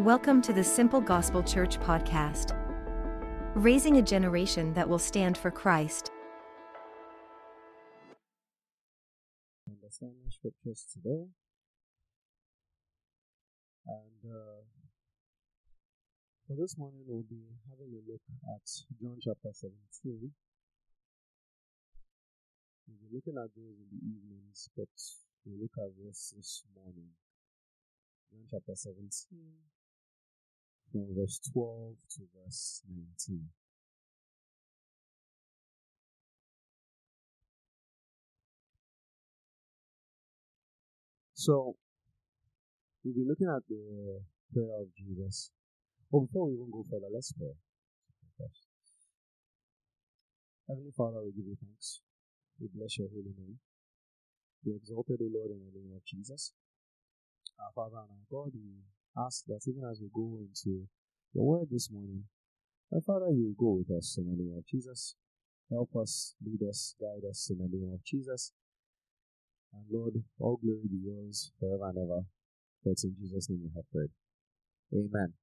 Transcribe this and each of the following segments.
Welcome to the Simple Gospel Church podcast, raising a generation that will stand for Christ. Understand the scriptures today. And uh, for this morning, we'll be having a look at John chapter 17. We'll be looking at those in the evenings, but we'll look at this this morning. John chapter 17, from verse 12 to verse 19. So, we'll be looking at the prayer of Jesus. But before we even go further, let's pray. Heavenly Father, we give you thanks. We bless your holy name. Be exalted, O Lord, in the name of Jesus. Our Father and our God, we ask that even as we go into your word this morning, my Father, you go with us in the name of Jesus. Help us, lead us, guide us in the name of Jesus. And Lord, all glory be yours forever and ever. It's in Jesus' name we have prayed. Amen.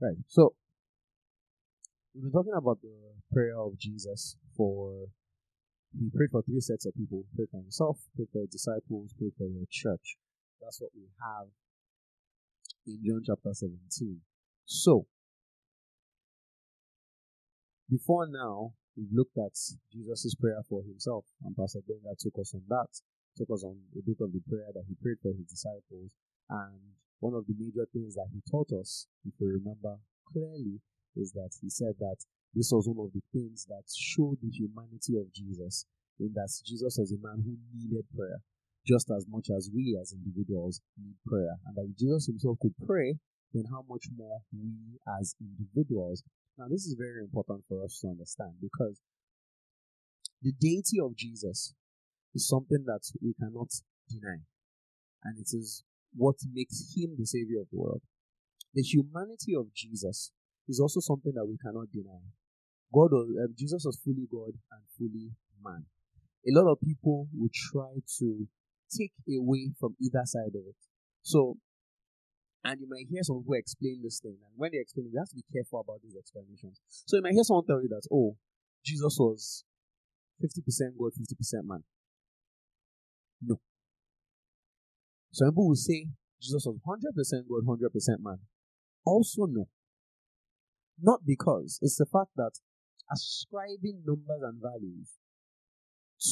Right. So, we've been talking about the prayer of Jesus for, he prayed for three sets of people. Prayed for himself, prayed for his disciples, prayed for the church. That's what we have in John chapter 17. So, before now, we've looked at Jesus' prayer for himself, and Pastor Benga took us on that, took us on a bit of the prayer that he prayed for his disciples, and one of the major things that he taught us, if you remember clearly, is that he said that this was one of the things that showed the humanity of Jesus, in that Jesus was a man who needed prayer just as much as we as individuals need prayer. And that Jesus himself could pray, then how much more we as individuals. Now, this is very important for us to understand because the deity of Jesus is something that we cannot deny. And it is what makes him the savior of the world. The humanity of Jesus is also something that we cannot deny. God, uh, Jesus was fully God and fully man. A lot of people would try to take away from either side of it. So, and you might hear some people explain this thing, and when they explain it, you have to be careful about these explanations. So, you might hear someone tell you that, oh, Jesus was 50% God, 50% man. No. Some people will say Jesus was 100% God, 100% man. Also, no. Not because it's the fact that ascribing numbers and values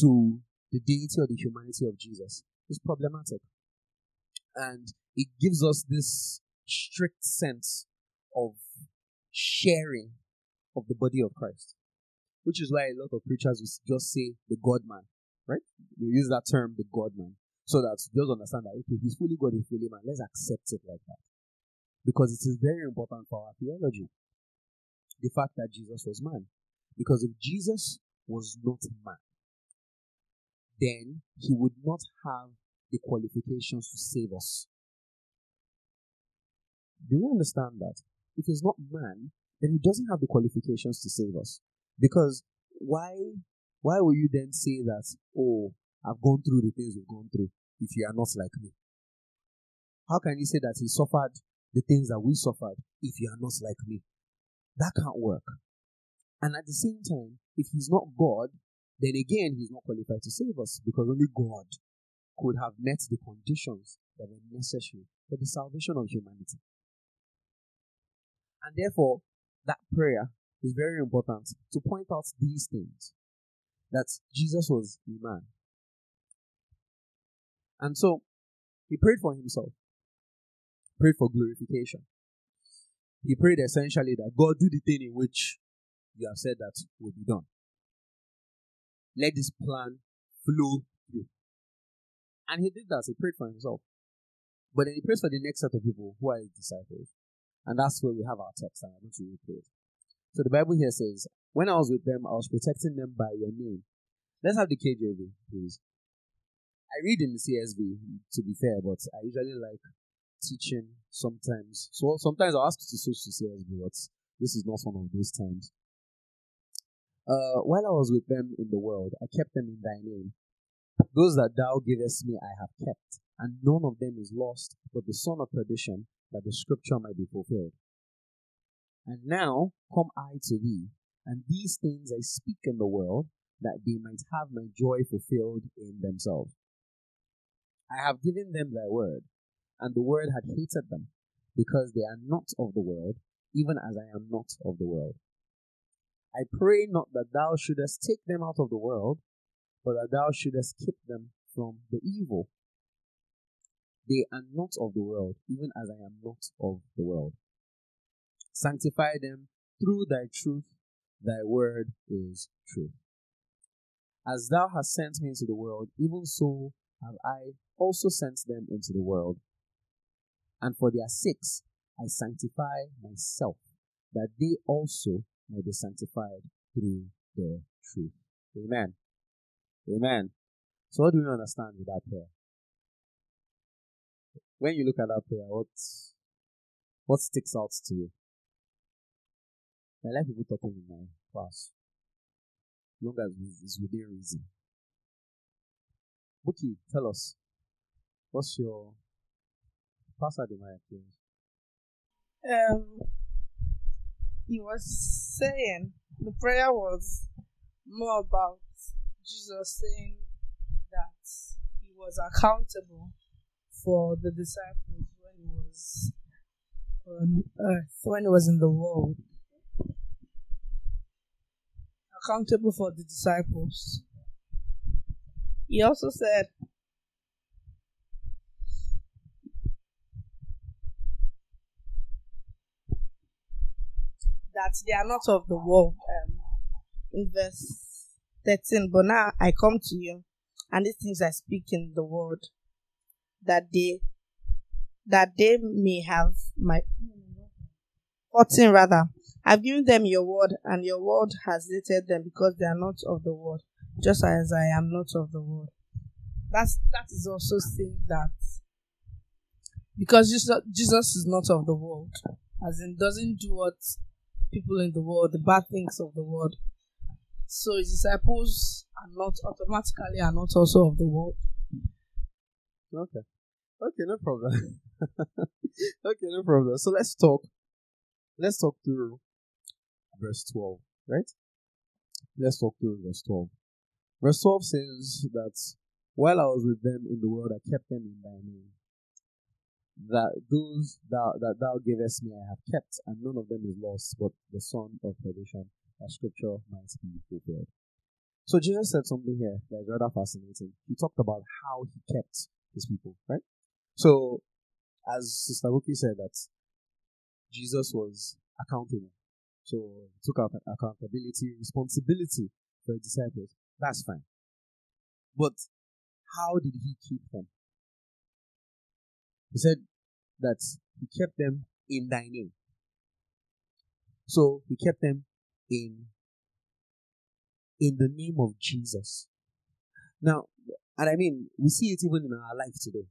to the deity or the humanity of Jesus is problematic. And it gives us this strict sense of sharing of the body of Christ. Which is why a lot of preachers just say the God man, right? They use that term, the God man, so that just understand that, okay, he's fully God, he's fully man. Let's accept it like that. Because it is very important for our theology. The fact that Jesus was man. Because if Jesus was not man, then he would not have the qualifications to save us. Do you understand that? If he's not man, then he doesn't have the qualifications to save us. Because why why will you then say that, oh, I've gone through the things we've gone through if you are not like me? How can you say that he suffered the things that we suffered if you are not like me? That can't work. And at the same time, if he's not God, then again, he's not qualified to save us because only God could have met the conditions that were necessary for the salvation of humanity. And therefore, that prayer is very important to point out these things that Jesus was a man. And so, he prayed for himself, prayed for glorification. He prayed essentially that God do the thing in which you have said that will be done. Let this plan flow through. And he did that. He prayed for himself. But then he prays for the next set of people who are his disciples. And that's where we have our text. And I'm to read it. So the Bible here says, When I was with them, I was protecting them by your name. Let's have the KJV, please. I read in the CSB, to be fair, but I usually like teaching sometimes. So sometimes I'll ask you to switch to CSB, but this is not one of those times. Uh, while I was with them in the world, I kept them in thy name. Those that thou givest me I have kept, and none of them is lost, but the son of perdition, that the scripture might be fulfilled. And now come I to thee, and these things I speak in the world, that they might have my joy fulfilled in themselves. I have given them thy word, and the word had hated them, because they are not of the world, even as I am not of the world. I pray not that thou shouldest take them out of the world, but that thou shouldest keep them from the evil. They are not of the world, even as I am not of the world. Sanctify them through thy truth, thy word is truth. As thou hast sent me into the world, even so have I also sent them into the world. And for their sakes I sanctify myself, that they also may be sanctified through the truth. Amen. Amen. So what do you understand with that prayer? When you look at that prayer, what what sticks out to you? I like people talking in my class. Long as it's within reason. Buki, tell us. What's your pass out the mic, please? Um he was saying the prayer was more about Jesus saying that he was accountable for the disciples when he was on earth, when he was in the world. Accountable for the disciples. He also said that they are not of the world. Um, in verse 13, but now I come to you, and these things I speak in the word, that they that they may have my 14 rather. I've given them your word, and your word has hated them because they are not of the world, just as I am not of the world. That's that is also saying that because Jesus, Jesus is not of the world, as in doesn't do what people in the world, the bad things of the world. So his disciples are not automatically are not also of the world. Okay. Okay, no problem. okay, no problem. So let's talk. Let's talk through verse 12, right? Let's talk through verse 12. Verse 12 says that while I was with them in the world, I kept them in thy name that those thou, that thou gavest me I have kept, and none of them is lost, but the son of perdition, that scripture might be fulfilled. So Jesus said something here that is rather fascinating. He talked about how he kept his people, right? So, as Sister Buki said, that Jesus was accountable. So, he took out accountability, responsibility for his disciples. That's fine. But how did he keep them? He said that he kept them in thy name. So he kept them in in the name of Jesus. Now, and I mean, we see it even in our life today.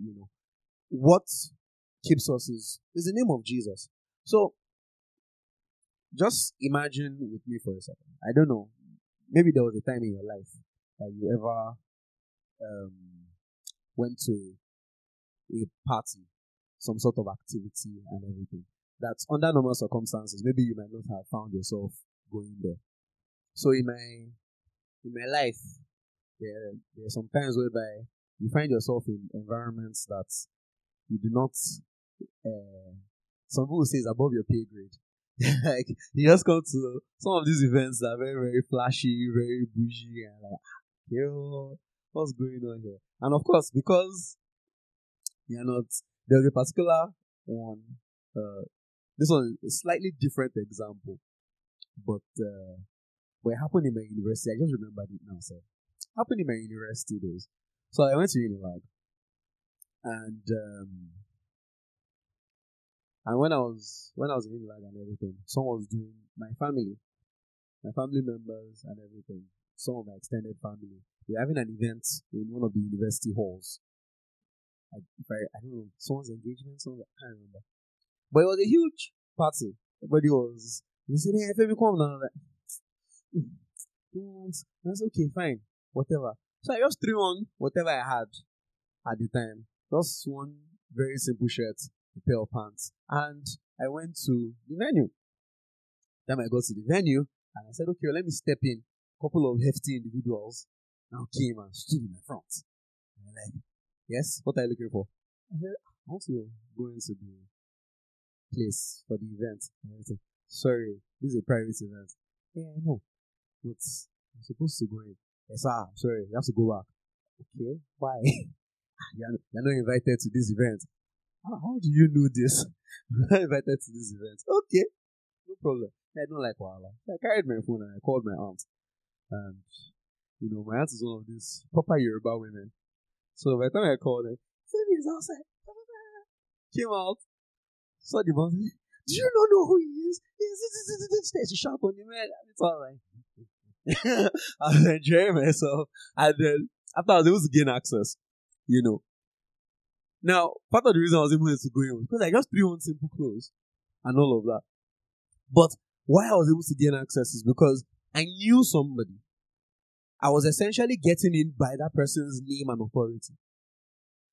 You know, what keeps us is is the name of Jesus. So, just imagine with me for a second. I don't know. Maybe there was a time in your life that you ever um, went to party, some sort of activity and everything. That under normal circumstances, maybe you might not have found yourself going there. So in my in my life, there there are some times whereby you find yourself in environments that you do not uh, some people say is above your pay grade. like you just come to some of these events that are very, very flashy, very bougie, and like, yo, what's going on here? And of course, because you're not. There's a particular one. Uh, this one is a slightly different example, but uh, what happened in my university, I just remembered it now. So, happened in my university days. So I went to Unilag, and um, and when I was when I was in Unilag and everything, someone was doing my family, my family members and everything, some of my extended family. We're having an event in one of the university halls. I, if I, I don't know, someone's engagement, someone, I can't remember. But it was a huge party. Everybody was, they said, hey, Femi, come now. Said, okay, fine, whatever. So I just threw on whatever I had at the time. Just one very simple shirt, a pair of pants, and I went to the venue. Then I got to the venue and I said, okay, let me step in. A couple of hefty individuals now came and stood in my front. And like, yes, what are you looking for? I said, I want to go into the place for the event. And I said, sorry, this is a private event. Yeah, I know. But I'm supposed to go in. Yes, sir. I'm sorry. You have to go back. Okay. Why? you're, not invited to this event. How, do you know this? Not invited to this event. Okay. No problem. I don't like Wala. I carried my phone and I called my aunt. And, you know, my aunt is one of these proper Yoruba women. So by the time I called her, Femi is outside. Came out, saw the boss. Do you not know who he is? There's a shop on the man. It's all right. I was enjoying myself. And then after I was able to gain access, you know. Now, part of the reason I was able to go in was because I just threw on simple clothes and all of that. But why I was able to gain access is because I knew somebody. I was essentially getting in by that person's name and authority.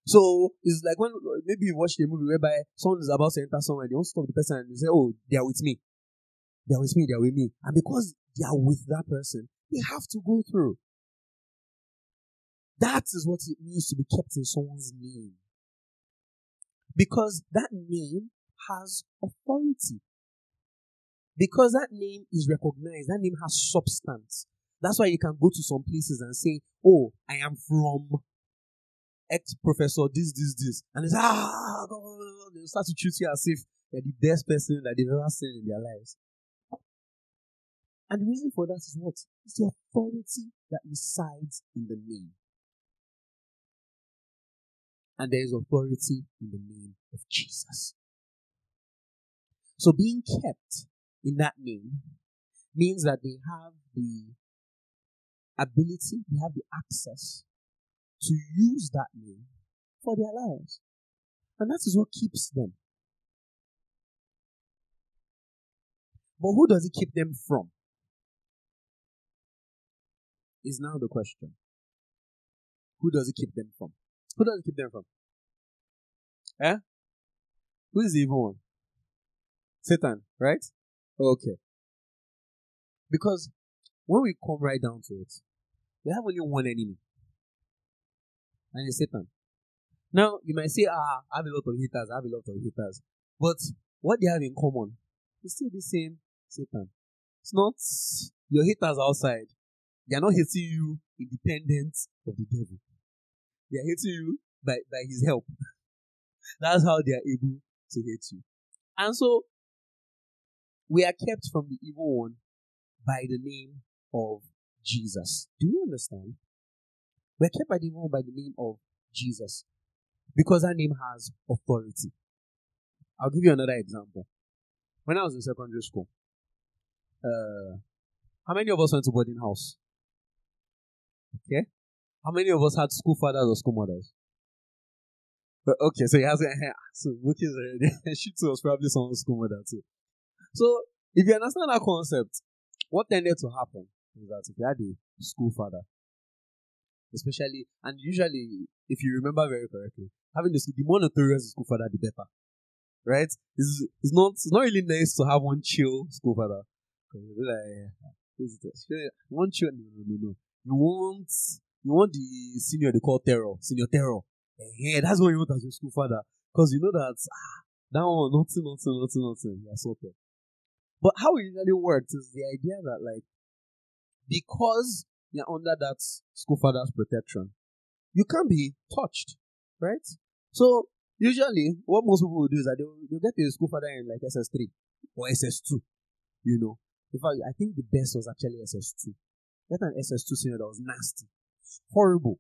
So it's like when maybe you watch a movie whereby someone is about to enter somewhere, they don't stop the person and they say, Oh, they are with me. They are with me, they are with me. And because they are with that person, they have to go through. That is what it means to be kept in someone's name. Because that name has authority. Because that name is recognized, that name has substance. That's why you can go to some places and say, Oh, I am from ex professor, this, this, this. And it's, ah, they start to treat you as if you're the best person that they've ever seen in their lives. And the reason for that is what? It's the authority that resides in the name. And there is authority in the name of Jesus. So being kept in that name means that they have the ability, they have the access to use that name for their lives. And that is what keeps them. But who does it keep them from? Is now the question. Who does it keep them from? Who does it keep them from? Eh? Who is the evil one? Satan, right? Okay. Because when we come right down to it, we have only one enemy. And it's Satan. Now, you might say, ah, I have a lot of haters, I have a lot of haters. But what they have in common is still the same Satan. It's not your haters outside. They are not hating you independent of the devil. They are hating you by, by his help. That's how they are able to hate you. And so, we are kept from the evil one by the name of Jesus. Do you understand? We're kept by the evil by the name of Jesus. Because that name has authority. I'll give you another example. When I was in secondary school, uh, how many of us went to boarding house? Okay. How many of us had school fathers or school mothers? But okay, so he has so Wookie is already she too was probably someone's school mother too. So if you understand that concept, what tended to happen that if you had a school father, especially and usually if you remember very correctly, having the the more notorious the school father, the better. Right? It's, it's not it's not really nice to have one chill school father. Like, eh, ah, one chill no no no no. You want you want the senior they call terror, senior terror. Yeah, that's what you want as your school father. Because you know that ah, that one, nothing, nothing, nothing, nothing. Yeah, sorted. But how it usually works is the idea that like because you're under that school father's protection, you can't be touched, right? So usually what most people will do is that they'll, they'll get a school father in like SS3 or SS2, you know. In fact, I think the best was actually SS2. Get an SS2 senior that was nasty, horrible,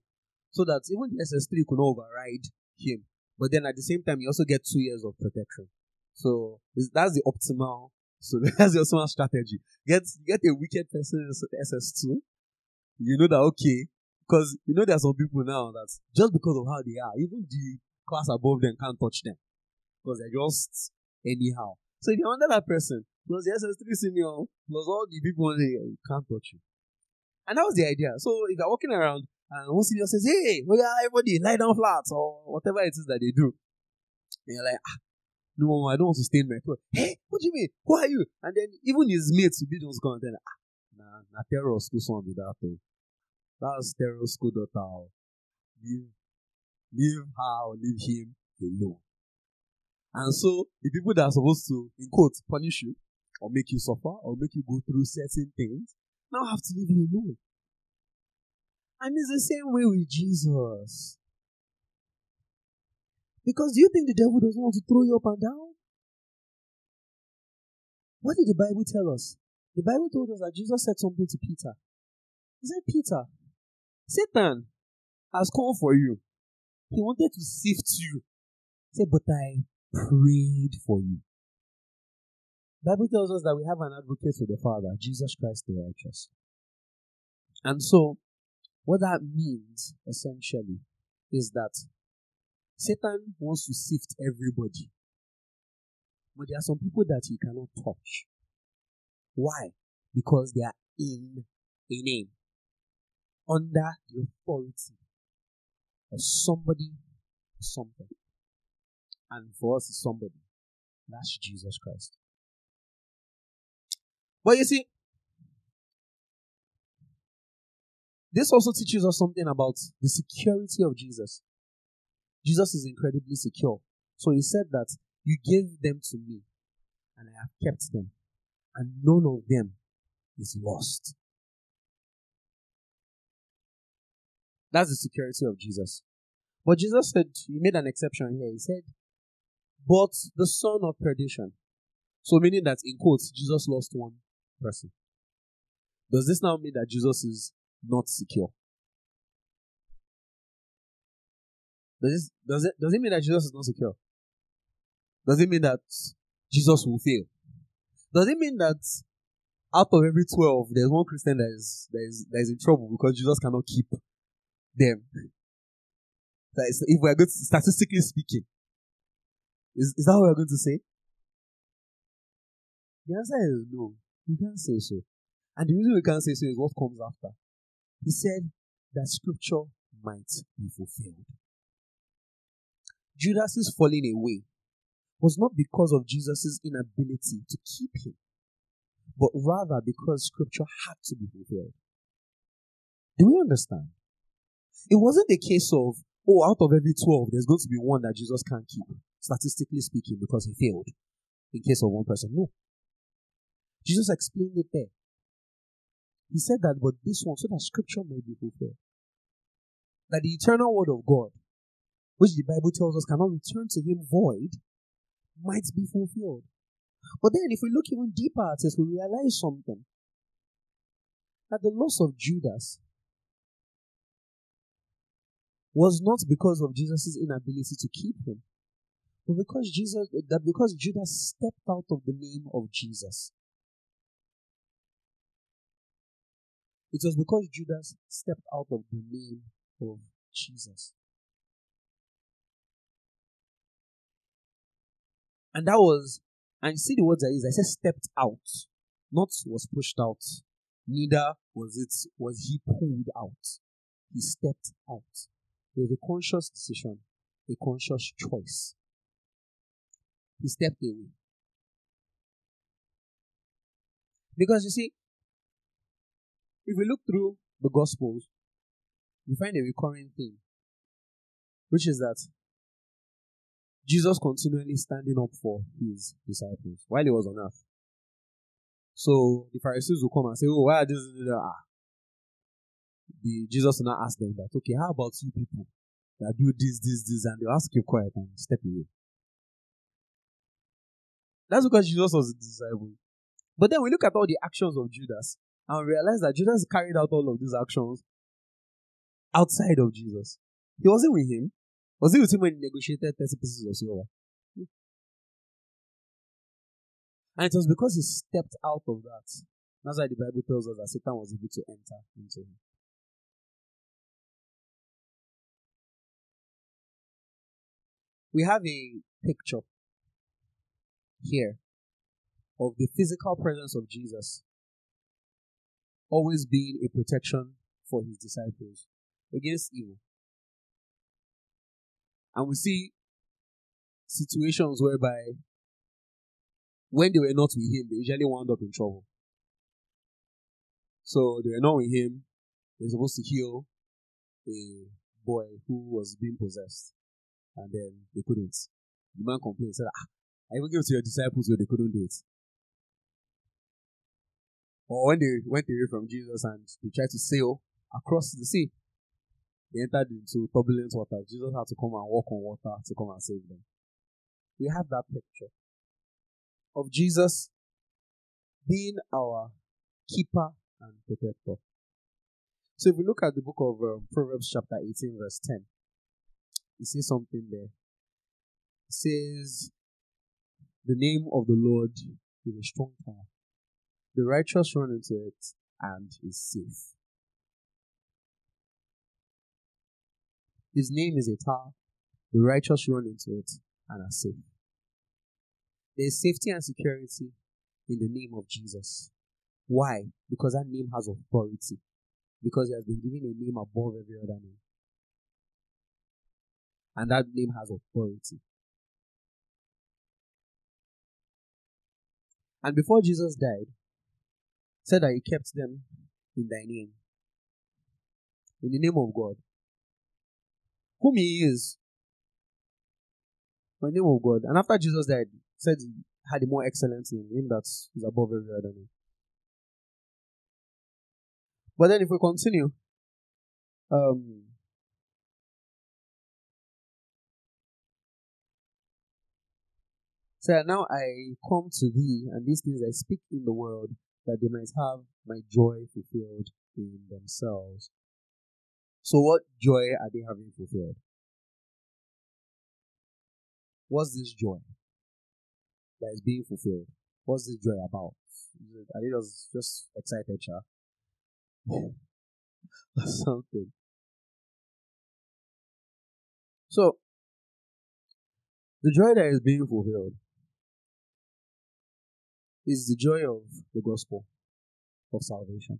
so that even the SS3 could override him. But then at the same time, you also get two years of protection. So that's the optimal. So that's your optimal strategy. Get get a wicked person in SS2. You know that okay, because you know there are some people now that just because of how they are, even the class above them can't touch them because they're just anyhow. So if you're under that person, plus the SS3 senior, plus all the people on there, you can't touch you. And that was the idea. So if you're walking around And one senior says, Hey, well, yeah, everybody lie down flat or whatever it is that they do. And you're like, ah, no, I don't want to stain my clothes. Hey, what do you mean? Who are you? And then even his mates will be those going tell ah, nah, nah, terror school son be that though. That's terror school daughter. Leave, leave her or leave him alone. And so the people that are supposed to, in quotes, punish you or make you suffer or make you go through certain things now have to leave you alone. And it's the same way with Jesus. Because do you think the devil doesn't want to throw you up and down? What did the Bible tell us? The Bible told us that Jesus said something to Peter. He said, Peter, Satan has come for you. He wanted to sift you. He said, but I prayed for you. Bible tells us that we have an advocate with the Father, Jesus Christ the righteous. And so, what that means, essentially, is that Satan wants to sift everybody. But there are some people that he cannot touch. Why? Because they are in a name, under the authority of somebody something. And for us, it's somebody. That's Jesus Christ. But you see, this also teaches us something about the security of Jesus. Jesus is incredibly secure. So he said that you gave them to me, and I have kept them, and none of them is lost. That's the security of Jesus. But Jesus said, he made an exception here. He said, but the son of perdition. So meaning that in quotes, Jesus lost one person. Does this now mean that Jesus is not secure? Does it, does it, does it mean that Jesus is not secure? Does it mean that Jesus will fail? Does it mean that out of every 12, there's one Christian that is, that is, that is in trouble because Jesus cannot keep them? That is, if we're going to, statistically speaking, is, is that what we're going to say? The answer is no. We can't say so. And the reason we can't say so is what comes after. He said that scripture might be fulfilled. Judas's falling away was not because of Jesus' inability to keep him, but rather because scripture had to be fulfilled. Do we understand? It wasn't a case of, oh, out of every 12, there's going to be one that Jesus can't keep, statistically speaking, because he failed in case of one person. No. Jesus explained it there. He said that, but this one, so that scripture may be fulfilled. That the eternal word of God which the Bible tells us cannot return to him void, might be fulfilled. But then, if we look even deeper at this, we realize something that the loss of Judas was not because of Jesus' inability to keep him, but because Jesus that because Judas stepped out of the name of Jesus. It was because Judas stepped out of the name of Jesus. And that was, and see the words I use. I said stepped out, not was pushed out. Neither was it, was he pulled out. He stepped out. It was a conscious decision, a conscious choice. He stepped away. Because you see, if we look through the Gospels, we find a recurring theme, which is that Jesus continually standing up for his disciples while he was on earth. So the Pharisees will come and say, Oh, why are this? Ah. The, Jesus will not ask them that, okay, how about you people that do this, this, this, and they'll ask you quiet and step away. That's because Jesus was a disciple. But then we look at all the actions of Judas and realize that Judas carried out all of these actions outside of Jesus. He wasn't with him. Was it negotiated 30 pieces of silver? And it was because he stepped out of that. That's why the Bible tells us that Satan was able to enter into him. We have a picture here of the physical presence of Jesus always being a protection for his disciples. against evil. And we see situations whereby when they were not with him, they usually wound up in trouble. So they were not with him. They're supposed to heal a boy who was being possessed. And then they couldn't. The man complained, said, ah, I even gave it to your disciples, but they couldn't do it. Or when they went away from Jesus and they tried to sail across the sea, they entered into turbulent water. Jesus had to come and walk on water to come and save them. We have that picture of Jesus being our keeper and protector. So if we look at the book of um, Proverbs chapter 18 verse 10, it says something there. It says, the name of the Lord is a strong tower. The righteous run into it and is safe. His name is a tower. The righteous run into it and are safe. There is safety and security in the name of Jesus. Why? Because that name has authority. Because he has been given a name above every other name. And that name has authority. And before Jesus died, said that he kept them in thy name. In the name of God. Whom he is. In the name of God. And after Jesus died, said he had a more excellent name, him that is above every other name. But then if we continue, um, so now I come to thee, and these things I speak in the world, that they might have my joy fulfilled in themselves. So what joy are they having fulfilled? What's this joy? that is being fulfilled. What's this joy about? Are they just, just excited, cha? or something. So, the joy that is being fulfilled is the joy of the gospel of salvation.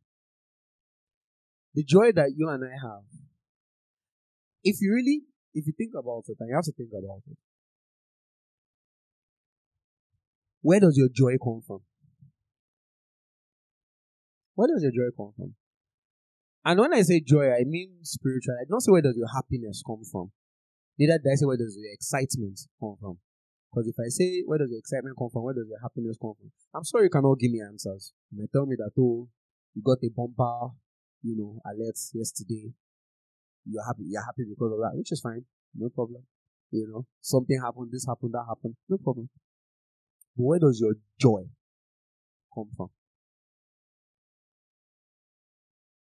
The joy that you and I have. If you really, if you think about it, and you have to think about it, Where does your joy come from? Where does your joy come from? And when I say joy, I mean spiritual. I don't say where does your happiness come from. Neither do I say where does your excitement come from. Because if I say where does your excitement come from, where does your happiness come from, I'm sorry you cannot give me answers. You may tell me that oh, you got a bumper, you know, alert yesterday. You're happy. You're happy because of that, which is fine. No problem. You know, something happened. This happened. That happened. No problem. But where does your joy come from?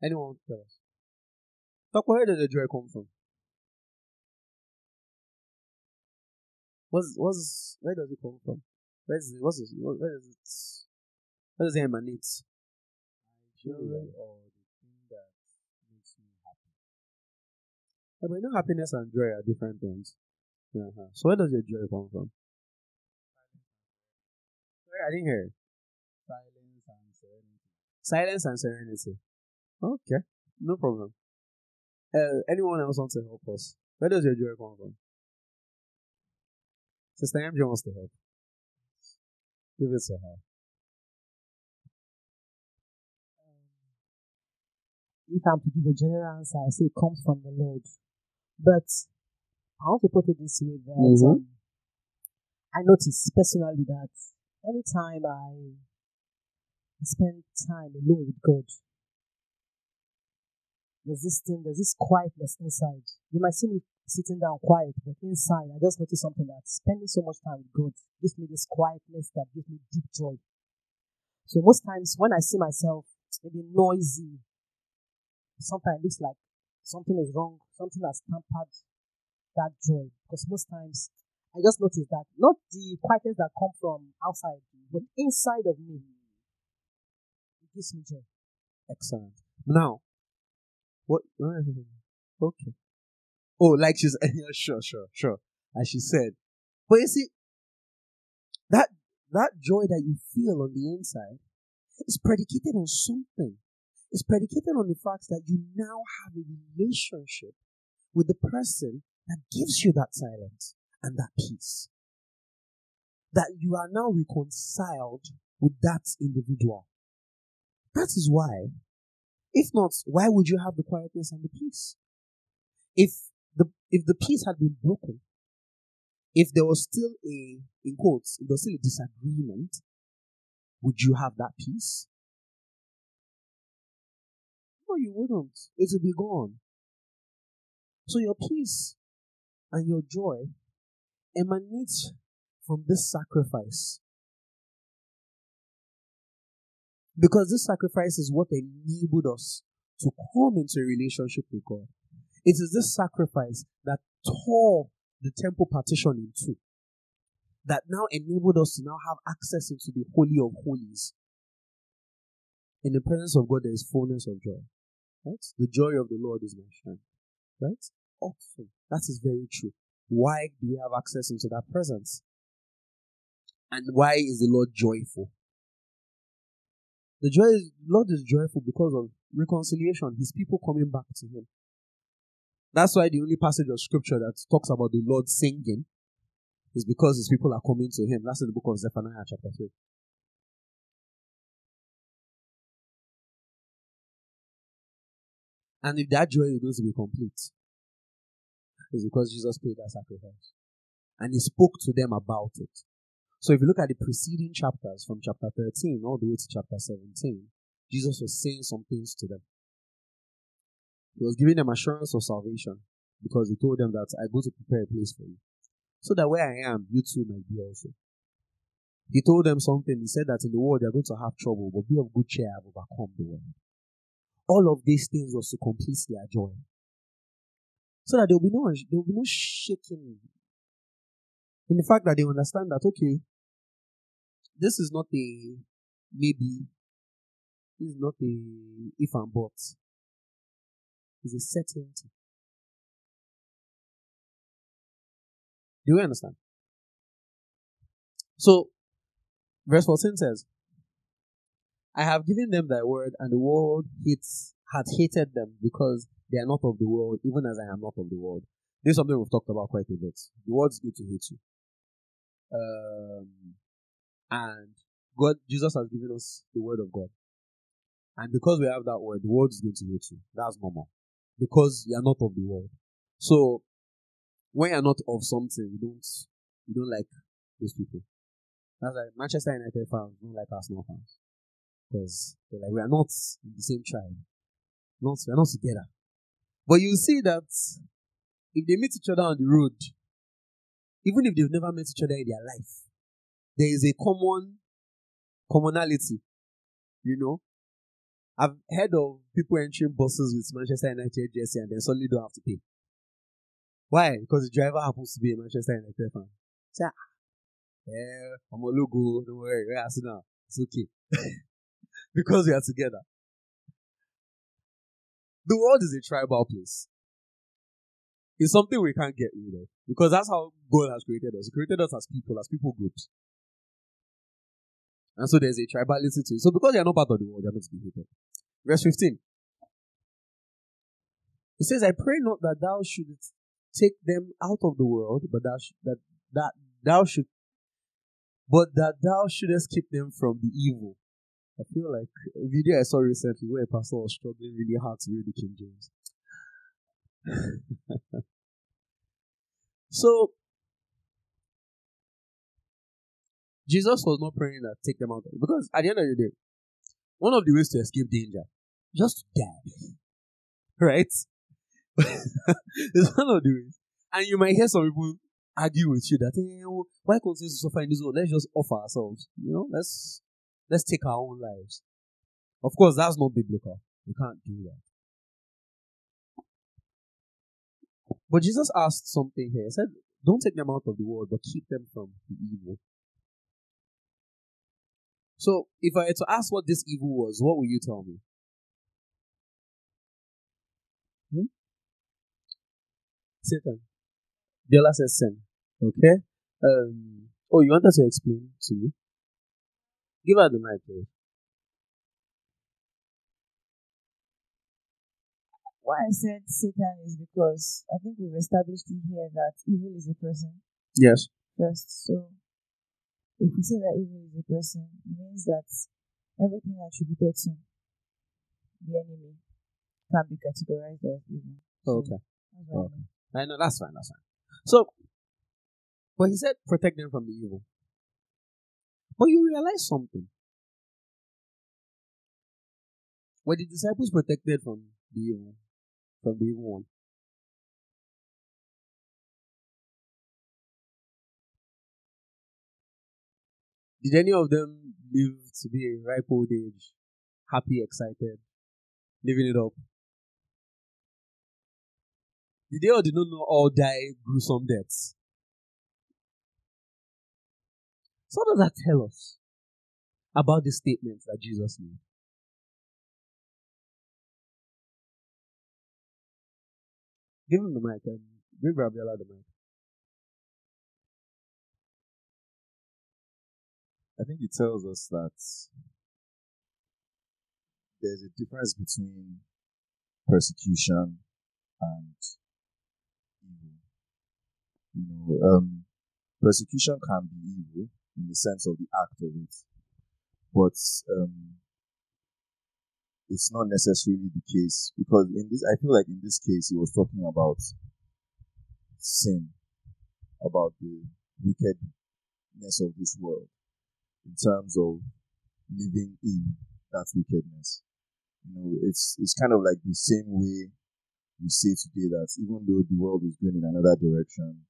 Anyone tell us? Talk where does the joy come from? What's what's where does it come from? Where's what's where does it where does it emanate? Joy or the thing that makes me happy. Yeah, but you know happiness and joy are different things. Uh-huh. So where does your joy come from? I didn't hear. Silence and serenity. Silence and serenity. Okay, no problem. Uh, anyone else want to help us? Where does your joy come from? Sister MJ wants to help. Give it to her. Um, if I'm to give a general answer, I'll say it comes from the Lord. But I want to put it this way that Mhm. um, I notice personally that anytime I spend time alone with God, there's this thing, there's this quietness inside. You might see me sitting down quiet, but inside, I just notice something that spending so much time with God gives me this quietness that gives me deep joy. So most times when I see myself maybe noisy, sometimes it looks like something is wrong, something has tampered that joy. Because most times I just notice that not the quietness that come from outside, but inside of me, it gives me joy. Excellent. Now, what? Okay. Oh, like she's yeah, sure, sure, sure. As she said, but you see, that that joy that you feel on the inside is predicated on something. It's predicated on the fact that you now have a relationship with the person that gives you that silence and that peace. That you are now reconciled with that individual. That is why, if not, why would you have the quietness and the peace? If the if the peace had been broken, if there was still a in quotes, if there was still a disagreement, would you have that peace? No, you wouldn't. It would be gone. So your peace and your joy emanates from this sacrifice. Because this sacrifice is what enabled us to come into a relationship with God. It is this sacrifice that tore the temple partition in two, that now enabled us to now have access into the Holy of Holies. In the presence of God, there is fullness of joy. Right? The joy of the Lord is my strength. Right? Awesome. That is very true. Why do we have access into that presence? And why is the Lord joyful? The joy is, Lord is joyful because of reconciliation, his people coming back to him. That's why the only passage of scripture that talks about the Lord singing is because his people are coming to him. That's in the book of Zephaniah, chapter 3. And if that joy is going to be complete, it's because Jesus paid that sacrifice. And he spoke to them about it. So if you look at the preceding chapters from chapter 13 all the way to chapter 17, Jesus was saying some things to them. He was giving them assurance of salvation because he told them that I go to prepare a place for you. So that where I am, you too might be also. He told them something. He said that in the world they are going to have trouble, but be of good cheer, I've overcome the world. All of these things was to complete their joy. So that there will be no there will be no shaking in the fact that they understand that okay, this is not a maybe, this is not a if and but. It's a certainty. Do you understand? So, verse 14 says, I have given them thy word, and the world hates, hath hated them because they are not of the world, even as I am not of the world. This is something we've talked about quite a bit. The world's going to hate you. Um, and God, Jesus has given us the word of God. And because we have that word, the world is going to hate you. That's normal. Because you are not of the world. So, when you're not of something, you don't, you don't like those people. That's like Manchester United fans don't like Arsenal fans. Because they're like, we are not in the same tribe. Not, we're not together. But you see that if they meet each other on the road, even if they've never met each other in their life, there is a common commonality. You know, I've heard of people entering buses with Manchester United jersey and then suddenly don't have to pay. Why? Because the driver happens to be a Manchester United fan. Ah, yeah, I'm a logo. Don't worry, we're. It's okay. because we are together. The world is a tribal place. It's something we can't get rid of because that's how God has created us. He created us as people, as people groups. And so there's a tribalism to it. So because you're not part of the world, you're not to be hated. Verse 15. It says, I pray not that thou shouldst take them out of the world, but sh- that, that thou should but that thou shouldest keep them from the evil. I feel like a video I saw recently where a pastor was struggling really hard to read the King James. so Jesus was not praying that take them out because at the end of the day, one of the ways to escape danger, just to die. Right? it's one of the ways. And you might hear some people argue with you that hey, why continue to suffer in this world? Let's just offer ourselves. You know, let's let's take our own lives. Of course, that's not biblical. You can't do that. But Jesus asked something here. He said, Don't take them out of the world, but keep them from the evil. So, if I had to ask what this evil was, what will you tell me? Hmm? Satan. Biola says sin. Okay? Um, oh, you wanted to explain to me? Give her the mic, please. why I said Satan is because I think we've established it here that evil is a person Yes. first. So if we say that evil is a person, it means that everything attributed to the enemy can be categorized as evil. So Okay. Okay. I know that's fine. That's fine. So, but he said protect them from the evil. But you realize something. Were the disciples protected from the evil, from the evil one? Did any of them live to be a ripe old age, happy, excited, living it up? Did they or did not know all die gruesome deaths? So what does that tell us about the statements that Jesus made? Give him the mic and give Rabiola the mic. I think it tells us that there's a difference between persecution and evil. You know, um, persecution can be evil in the sense of the act of it, but um, it's not necessarily the case because in this, I feel like in this case, he was talking about sin, about the wickedness of this world in terms of living in that wickedness. You know, it's it's kind of like the same way we say today that even though the world is going in another direction,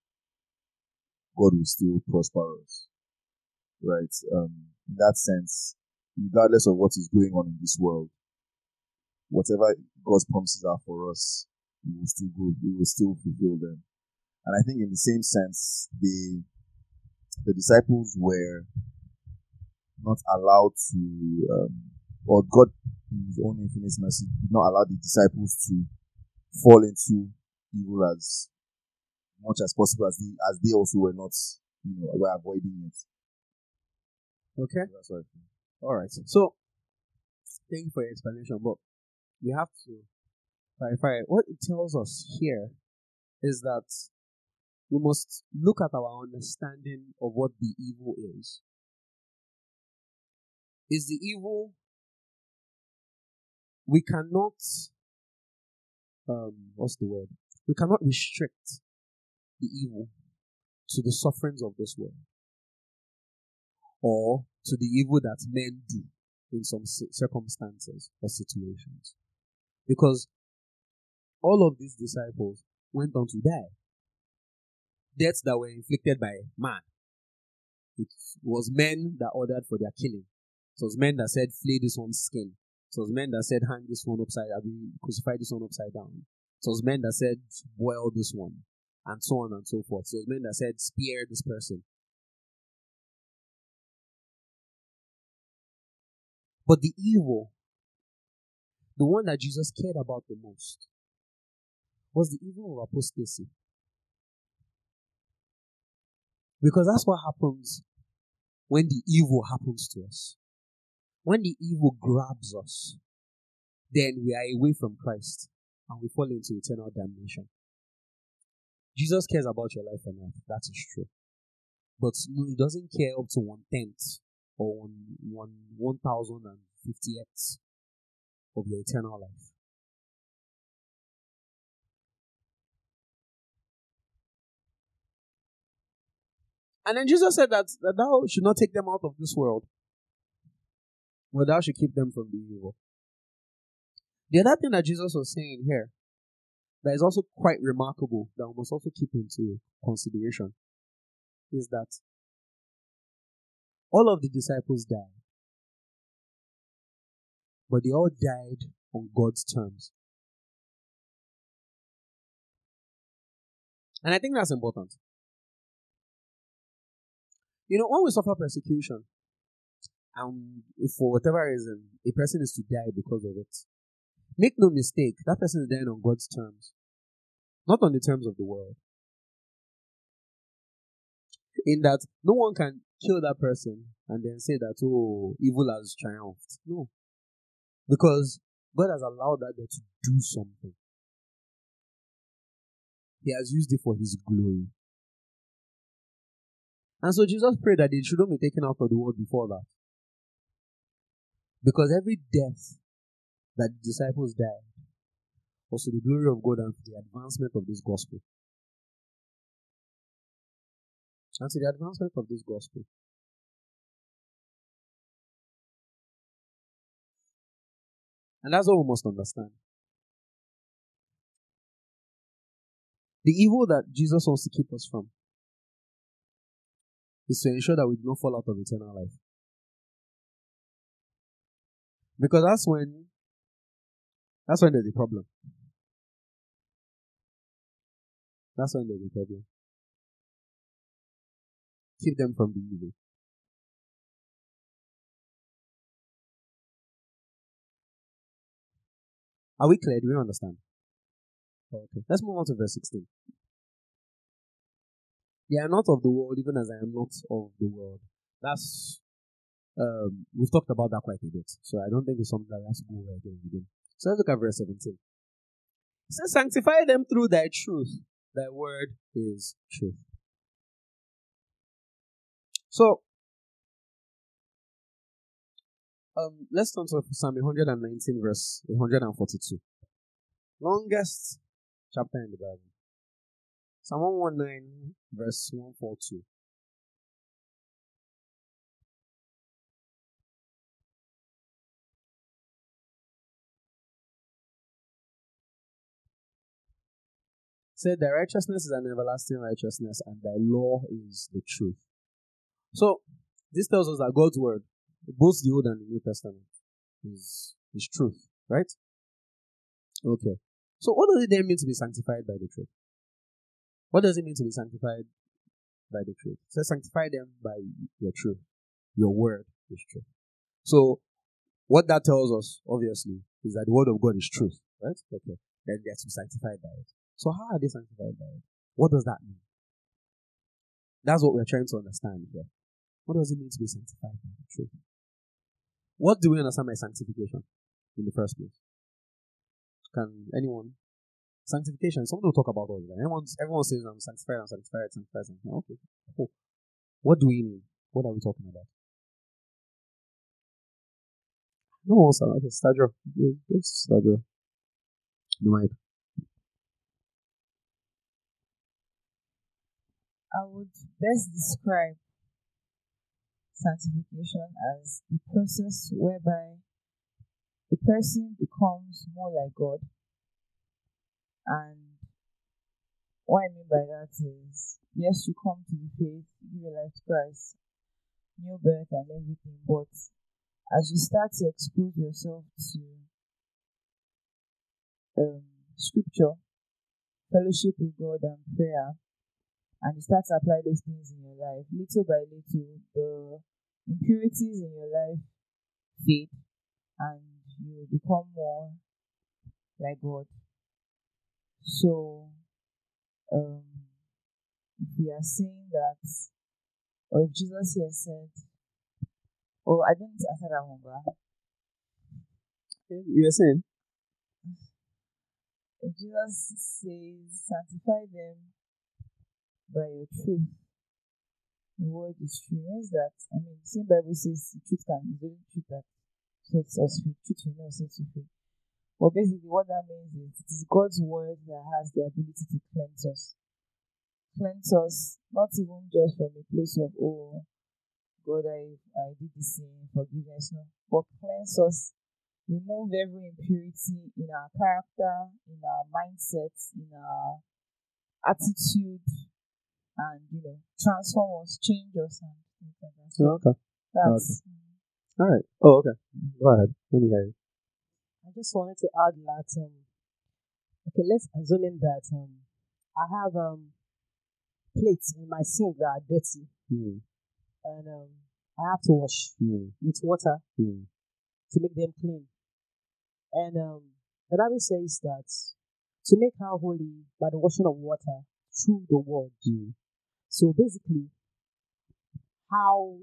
God will still prosper us. Right? Um, in that sense, regardless of what is going on in this world, whatever God's promises are for us, we will still go, we will still fulfill them. And I think in the same sense, the the disciples were not allowed to, um, or God in His own infinite mercy did not allow the disciples to fall into evil as much as possible as they as they also were not, you know, were avoiding it. Okay. That's what. All right. So, thank you for your explanation, but we have to clarify what it tells us here is that we must look at our understanding of what the evil is. Is the evil we cannot um what's the word? We cannot restrict the evil to the sufferings of this world or to the evil that men do in some circumstances or situations. Because all of these disciples went on to die. Deaths that were inflicted by man. It was men that ordered for their killing. It was men that said, flay this one's skin. It was men that said, hang this one upside, I mean, crucify this one upside down. It was men that said, boil this one, and so on and so forth. So it was men that said, spear this person. But the evil, the one that Jesus cared about the most, was the evil of apostasy. Because that's what happens when the evil happens to us. When the evil grabs us, then we are away from Christ and we fall into eternal damnation. Jesus cares about your life on earth. That is true. But he doesn't care up to one tenth one one one thousand and fiftieth of your eternal life. And then Jesus said that, that thou should not take them out of this world, but thou should keep them from the evil. The other thing that Jesus was saying here that is also quite remarkable that we must also keep into consideration is that all of the disciples died, but they all died on God's terms. And I think that's important. You know, when we suffer persecution, and if for whatever reason a person is to die because of it, make no mistake, that person is dying on God's terms, not on the terms of the world. In that no one can kill that person and then say that, oh, evil has triumphed. No. Because God has allowed that to do something. He has used it for his glory. And so Jesus prayed that it shouldn't be taken out of the world before that. Because every death that the disciples died was to the glory of God and for the advancement of this gospel. And the advancement of this gospel. And that's what we must understand. The evil that Jesus wants to keep us from is to ensure that we do not fall out of eternal life. Because that's when that's when there's a problem. That's when there's a problem. Keep them from the evil. Are we clear? Do we understand? Okay. Let's move on to verse 16. They are not of the world, even as I am not of the world. That's um, we've talked about that quite a bit, so I don't think it's something that has to go over again again. So let's look at verse 17. It says, Sanctify them through thy truth. Thy word is truth. So, um, let's turn to Psalm 119, verse 142. Longest chapter in the Bible. Psalm 119, verse 142. Said, Thy righteousness is an everlasting righteousness, and thy law is the truth. So, this tells us that God's word, both the Old and the New Testament, is, is truth, right? Okay. So, what does it then mean to be sanctified by the truth? What does it mean to be sanctified by the truth? Says, sanctify them by your truth. Your word is truth. So, what that tells us, obviously, is that the word of God is truth, right? Okay. Then they have to be sanctified by it. So, how are they sanctified by it? What does that mean? That's what we're trying to understand here. What does it mean to be sanctified by the truth? What do we understand by sanctification in the first place? Can anyone Sanctification. Someone will talk about all that. Everyone, everyone says I'm sanctified, I'm sanctified, sanctified, sanctified. Okay. Cool. What do we mean? What are we talking about? No, sir. Okay, Stadio. Yes, Stadio. No mind. I would best describe sanctification as the process whereby a person becomes more like God. And what I mean by that is, yes, you come to the faith, life to Christ, new birth and everything, but as you start to expose yourself to um, scripture, fellowship with God, and prayer, and you start to apply those things in your life, little by little, the impurities in your life fade, and you become more like God. So, um, if we are saying that, or if Jesus here said, oh, I don't answer that one, but you are saying? If Jesus says, sanctify them by your truth, the word is true. It means that, I mean, the same Bible says the truth can be the truth that sets us free. Truth you know sets you free. But basically, what that means is it is God's word that has the ability to cleanse us. Cleanse us, not even just from a place of, oh, God, I, I did this sin, forgiveness, no. But cleanse us, remove every impurity in our character, in our mindset, in our attitude, and, you know, transform us, change us, and things like that. So okay. That's. Okay. All right. Oh, okay. Go ahead. Let me hear you. I just wanted to add that um, okay, let's assume that um, I have um plates in my sink that are dirty, Hmm. and um, I have to wash Hmm. with water Hmm. to make them clean. And um, the Bible says that to make her holy by the washing of water through the word. Hmm. So basically, how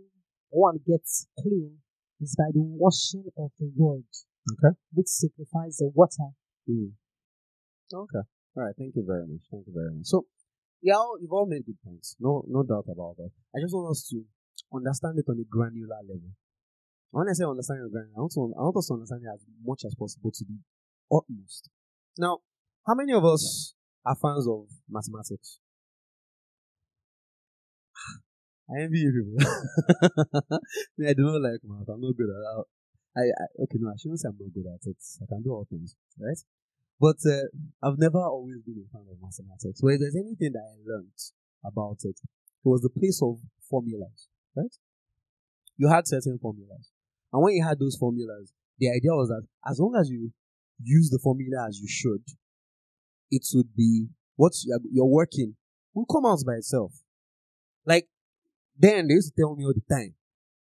one gets clean is by the washing of the word, Okay. which signifies the water. Hmm. Okay. All right, thank you very much. Thank you very much. So, yeah, you've all made good points. No, no doubt about that. I just want us to understand it on a granular level. When I say understand it granular, I want, to, I want us to understand it as much as possible to the utmost. Now, how many of us are fans of mathematics? I envy you people. I, do not like math. I'm not good at that. I, I okay, no, I shouldn't say I'm not good at it. I can do all things, right? But uh, I've never always been a fan of mathematics. So if there's anything that I learned about it, it was the place of formulas, right? You had certain formulas. And when you had those formulas, the idea was that as long as you use the formula as you should, it would be what you're working will come out by itself. Like then they used to tell me all the time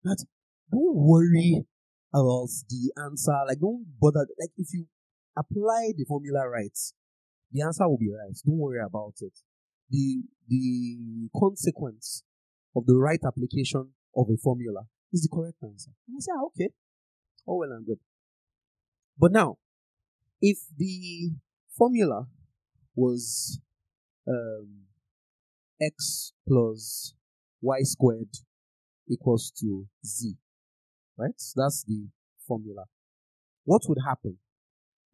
that don't worry about the answer. Like don't bother. Like if you apply the formula right, the answer will be right. Don't worry about it. The the consequence of the right application of a formula is the correct answer. And I say, ah, okay, all well and good. But now, if the formula was um, x plus y squared equals to z, right? So that's the formula. What would happen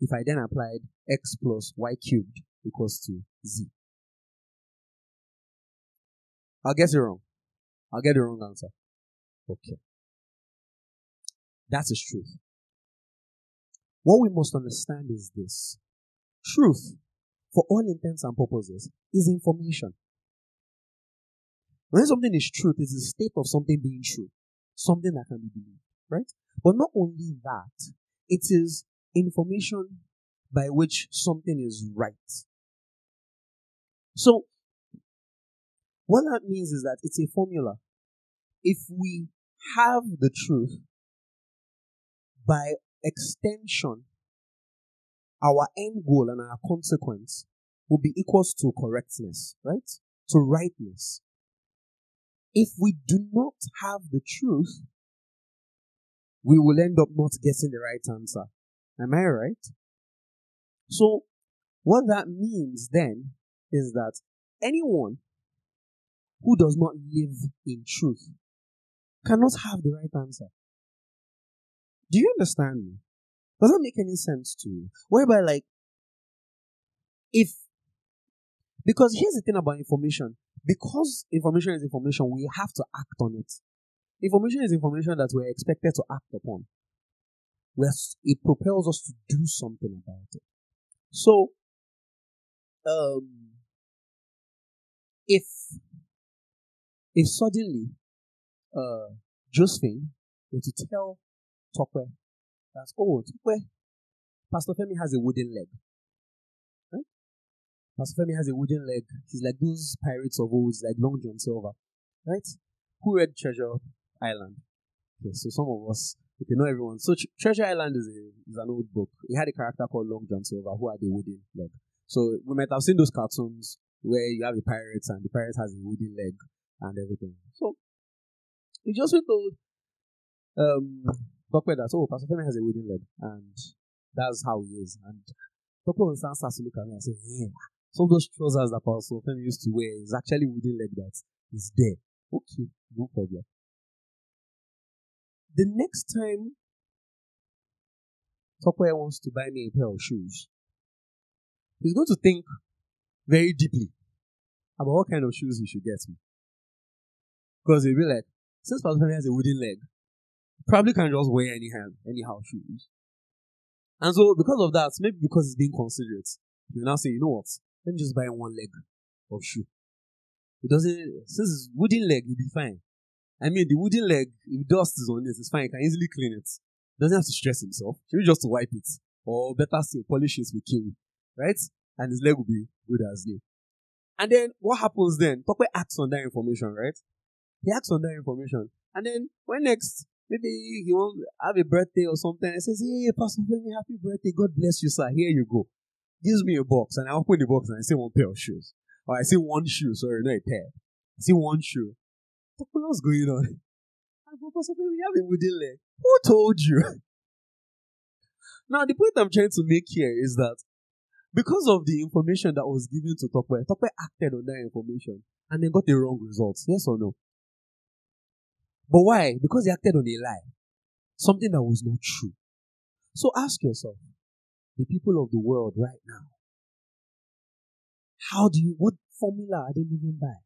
if I then applied x plus y cubed equals to z? I'll get it wrong. I'll get the wrong answer. Okay. That is truth. What we must understand is this. Truth, for all intents and purposes, is information. When something is truth, it's a state of something being true. Something that can be believed, right? But not only that, it is information by which something is right. So, what that means is that it's a formula. If we have the truth, by extension, our end goal and our consequence will be equals to correctness, right? To rightness. If we do not have the truth, we will end up not getting the right answer. Am I right? So, what that means then is that anyone who does not live in truth cannot have the right answer. Do you understand me? Does that make any sense to you? Whereby, like, if, because here's the thing about information. Because information is information, we have to act on it. Information is information that we're expected to act upon. It propels us to do something about it. So, um, if, if suddenly, uh, Josephine were to tell Tokwe. That's oh Tokwe. Pastor Femi has a wooden leg. Right? Pastor Femi has a wooden leg. He's like those pirates of old, like Long John Silver. Right? Who read Treasure Island? Okay, so some of us, okay, not everyone. So Treasure Island is a is an old book. It had a character called Long John Silver who had a wooden leg. So we might have seen those cartoons where you have the pirates and the pirate has a wooden leg and everything. So he just been told um Tokwe that, oh, Pastor Femi has a wooden leg, and that's how he is. And Tokwe will starts to look at me and say, yeah, some of those trousers that Pastor Femi used to wear is actually wooden leg that is there. Okay, no problem. The next time Tokwe wants to buy me a pair of shoes, he's going to think very deeply about what kind of shoes he should get me. Because he'll be like, since Pastor Femi has a wooden leg, probably can just wear any anyhow, anyhow shoes. And so because of that, maybe because he's being considerate, you now say, you know what? Let me just buy one leg of shoe. It doesn't, since it's wooden leg, you'll be fine. I mean, the wooden leg, if dust is on it, it's fine. You can easily clean it. Doesn't have to stress himself. Maybe just wipe it. Or better still, polish it with kiwi. Right? And his leg will be good as new. And then what happens then? Tokwe acts on that information, right? He acts on that information. And then when next Maybe he won't have a birthday or something and says, Hey, Pastor happy birthday. God bless you, sir. Here you go. Gives me a box and I open the box and I see one pair of shoes. Or I see one shoe, sorry, not a pair. I see one shoe. What's going on? I Femi, you have a wooden leg. Who told you? now, the point I'm trying to make here is that because of the information that was given to Tokwe, Tokwe acted on that information and then got the wrong results. Yes or no? But why? Because he acted on a lie. Something that was not true. So ask yourself, the people of the world right now, how do you, what formula are they living by?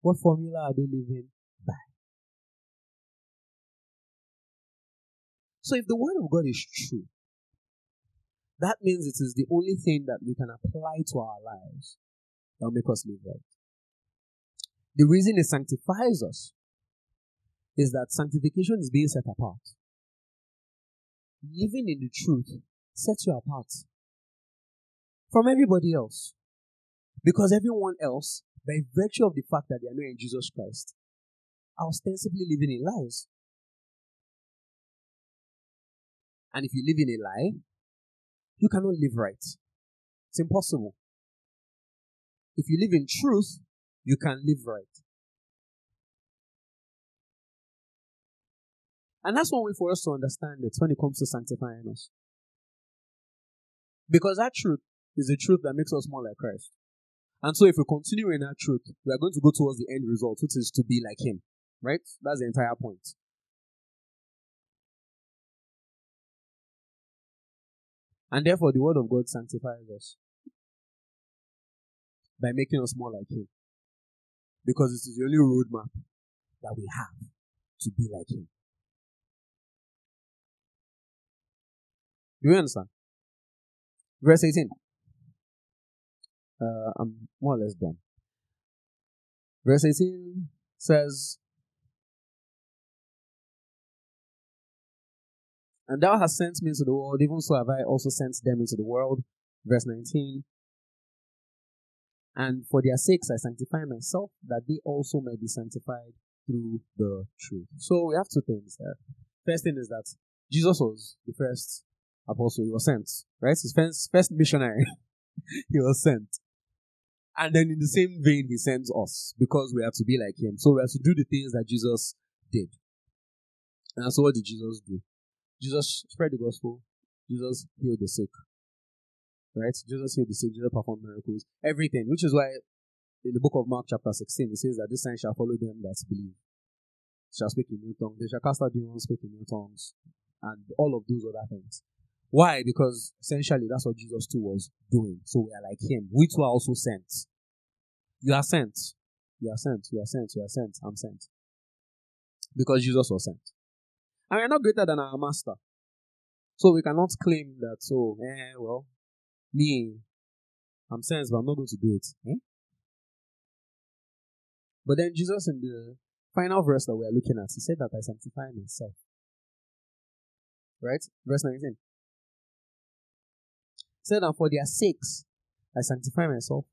What formula are they living by? So if the word of God is true, that means it is the only thing that we can apply to our lives that will make us live right. The reason it sanctifies us is that sanctification is being set apart. Living in the truth sets you apart from everybody else. Because everyone else, by virtue of the fact that they are not in Jesus Christ, are ostensibly living in lies. And if you live in a lie, you cannot live right. It's impossible. If you live in truth, you can live right. And that's one way for us to understand it when it comes to sanctifying us. Because that truth is the truth that makes us more like Christ. And so if we continue in that truth, we are going to go towards the end result, which is to be like Him. Right? That's the entire point. And therefore, the Word of God sanctifies us by making us more like Him. Because it is the only roadmap that we have to be like Him. Do you understand? Verse 18. Uh, I'm more or less done. Verse 18 says, And thou hast sent me into the world, even so have I also sent them into the world. Verse 19. And for their sakes I sanctify myself, that they also may be sanctified through the truth. So we have two things there. First thing is that Jesus was the first apostle, he was sent, right? His first, first missionary, he was sent. And then in the same vein, he sends us because we have to be like him. So we have to do the things that Jesus did. And so what did Jesus do? Jesus spread the gospel. Jesus healed the sick. Right? Jesus healed the sick. Jesus performed miracles. Everything. Which is why in the book of Mark chapter 16, it says that this sign shall follow them that believe. Shall speak in new tongues. They shall cast out demons, speak in new tongues. And all of those other things. Why? Because essentially that's what Jesus too was doing. So we are like him. We too are also sent. You are sent. You are sent. You are sent. You are sent. I'm sent. Because Jesus was sent. And we're not greater than our master. So we cannot claim that, so, eh, well, me, I'm sent, but I'm not going to do it. Eh? But then Jesus in the final verse that we are looking at, he said that I sanctify myself. Right? Verse 19 said, And for their sakes I sanctify myself,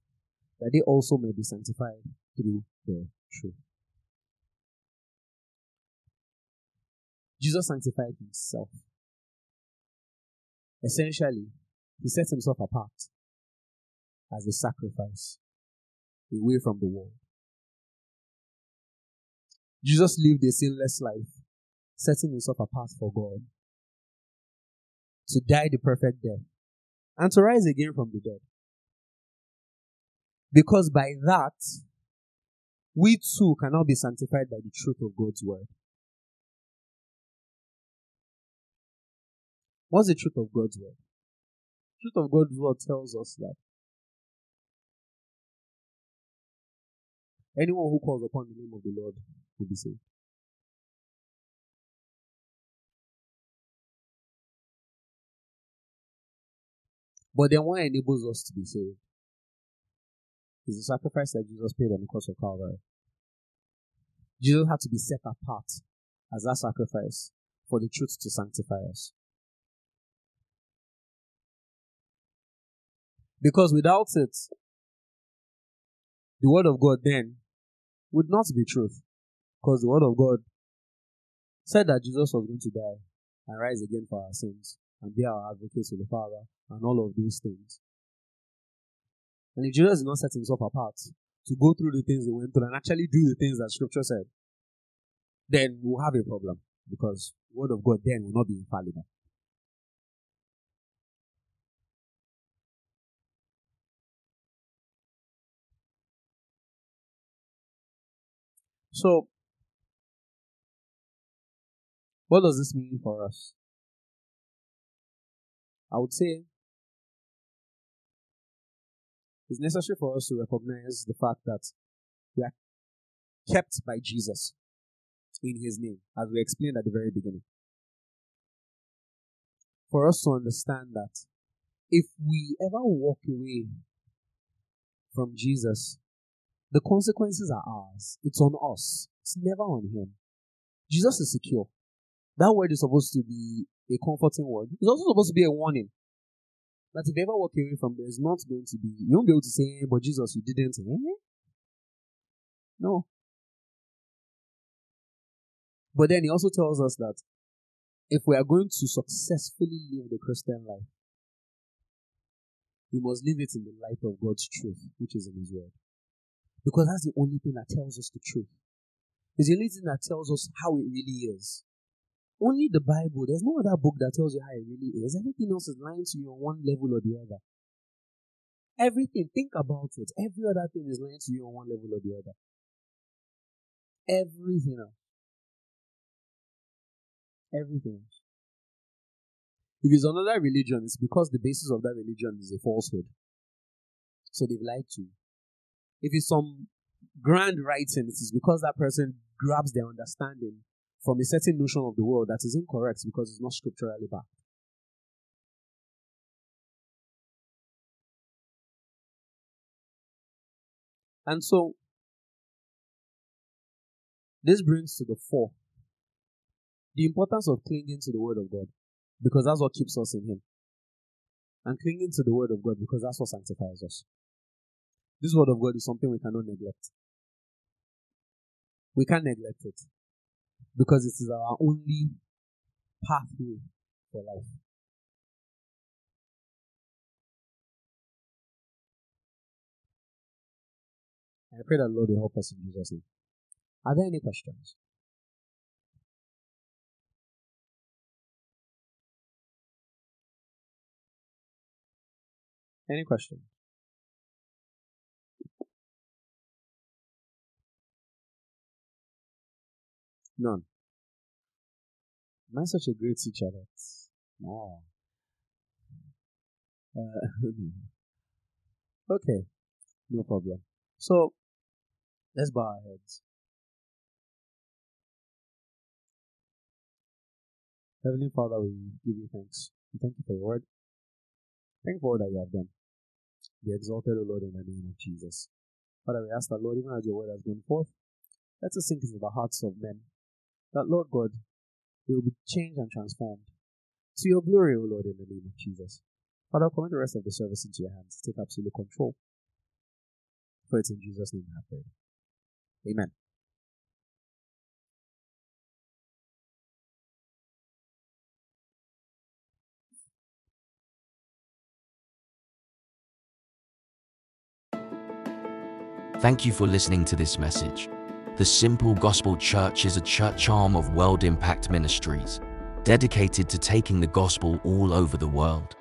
that they also may be sanctified through the truth. Jesus sanctified himself. Essentially, he set himself apart as a sacrifice away from the world. Jesus lived a sinless life, setting himself apart for God to die the perfect death and to rise again from the dead. Because by that, we too cannot be sanctified by the truth of God's word. What's the truth of God's word? The truth of God's word tells us that anyone who calls upon the name of the Lord will be saved. But then what enables us to be saved is the sacrifice that Jesus paid on the cross of Calvary. Jesus had to be set apart as that sacrifice for the truth to sanctify us. Because without it, the word of God then would not be truth. Because the word of God said that Jesus was going to die and rise again for our sins and be our advocates with the Father and all of those things. And if Jesus did not set himself apart to go through the things he went through and actually do the things that scripture said, then we'll have a problem. because the word of God then will not be infallible. So, what does this mean for us? I would say it's necessary for us to recognize the fact that we are kept by Jesus in his name, as we explained at the very beginning. For us to understand that if we ever walk away from Jesus, the consequences are ours. It's on us. It's never on him. Jesus is secure. That word is supposed to be a comforting word. It's also supposed to be a warning. That if you ever walk away from there, it's not going to be, you won't be able to say, eh, but Jesus, you didn't. Eh? No. But then he also tells us that if we are going to successfully live the Christian life, we must live it in the light of God's truth, which is in His Word. Because that's the only thing that tells us the truth. It's the only thing that tells us how it really is. Only the Bible. There's no other book that tells you how it really is. Everything else is lying to you on one level or the other. Everything, think about it. Every other thing is lying to you on one level or the other. Everything else. Everything else. If it's another religion, it's because the basis of that religion is a falsehood. So they've lied to you. If it's some grand writing, it is because that person grabs their understanding from a certain notion of the world that is incorrect because it's not scripturally backed. And so, this brings to the fore the importance of clinging to the Word of God because that's what keeps us in Him. And clinging to the Word of God because that's what sanctifies us. This word of God is something we cannot neglect. We can't neglect it because it is our only pathway for life. I pray that Lord will help us in Jesus' name. Are there any questions? Any questions? None. Am I such a great teacher that? No. Uh, okay, no problem. So, let's bow our heads. Heavenly Father, we give you thanks. We thank you for your word. Thank you for all that you have done. Be exalted, O Lord, in the name of Jesus. Father, we ask that, Lord, even as your word has gone forth, let us sink into the hearts of men that, Lord God, they will be changed and transformed to your glory, O Lord, in the name of Jesus. Father, I'll commit the rest of the service into your hands. Take absolute control. For it's in Jesus' name I pray. Amen. Thank you for listening to this message. The Simple Gospel Church is a church arm of World Impact Ministries, dedicated to taking the gospel all over the world.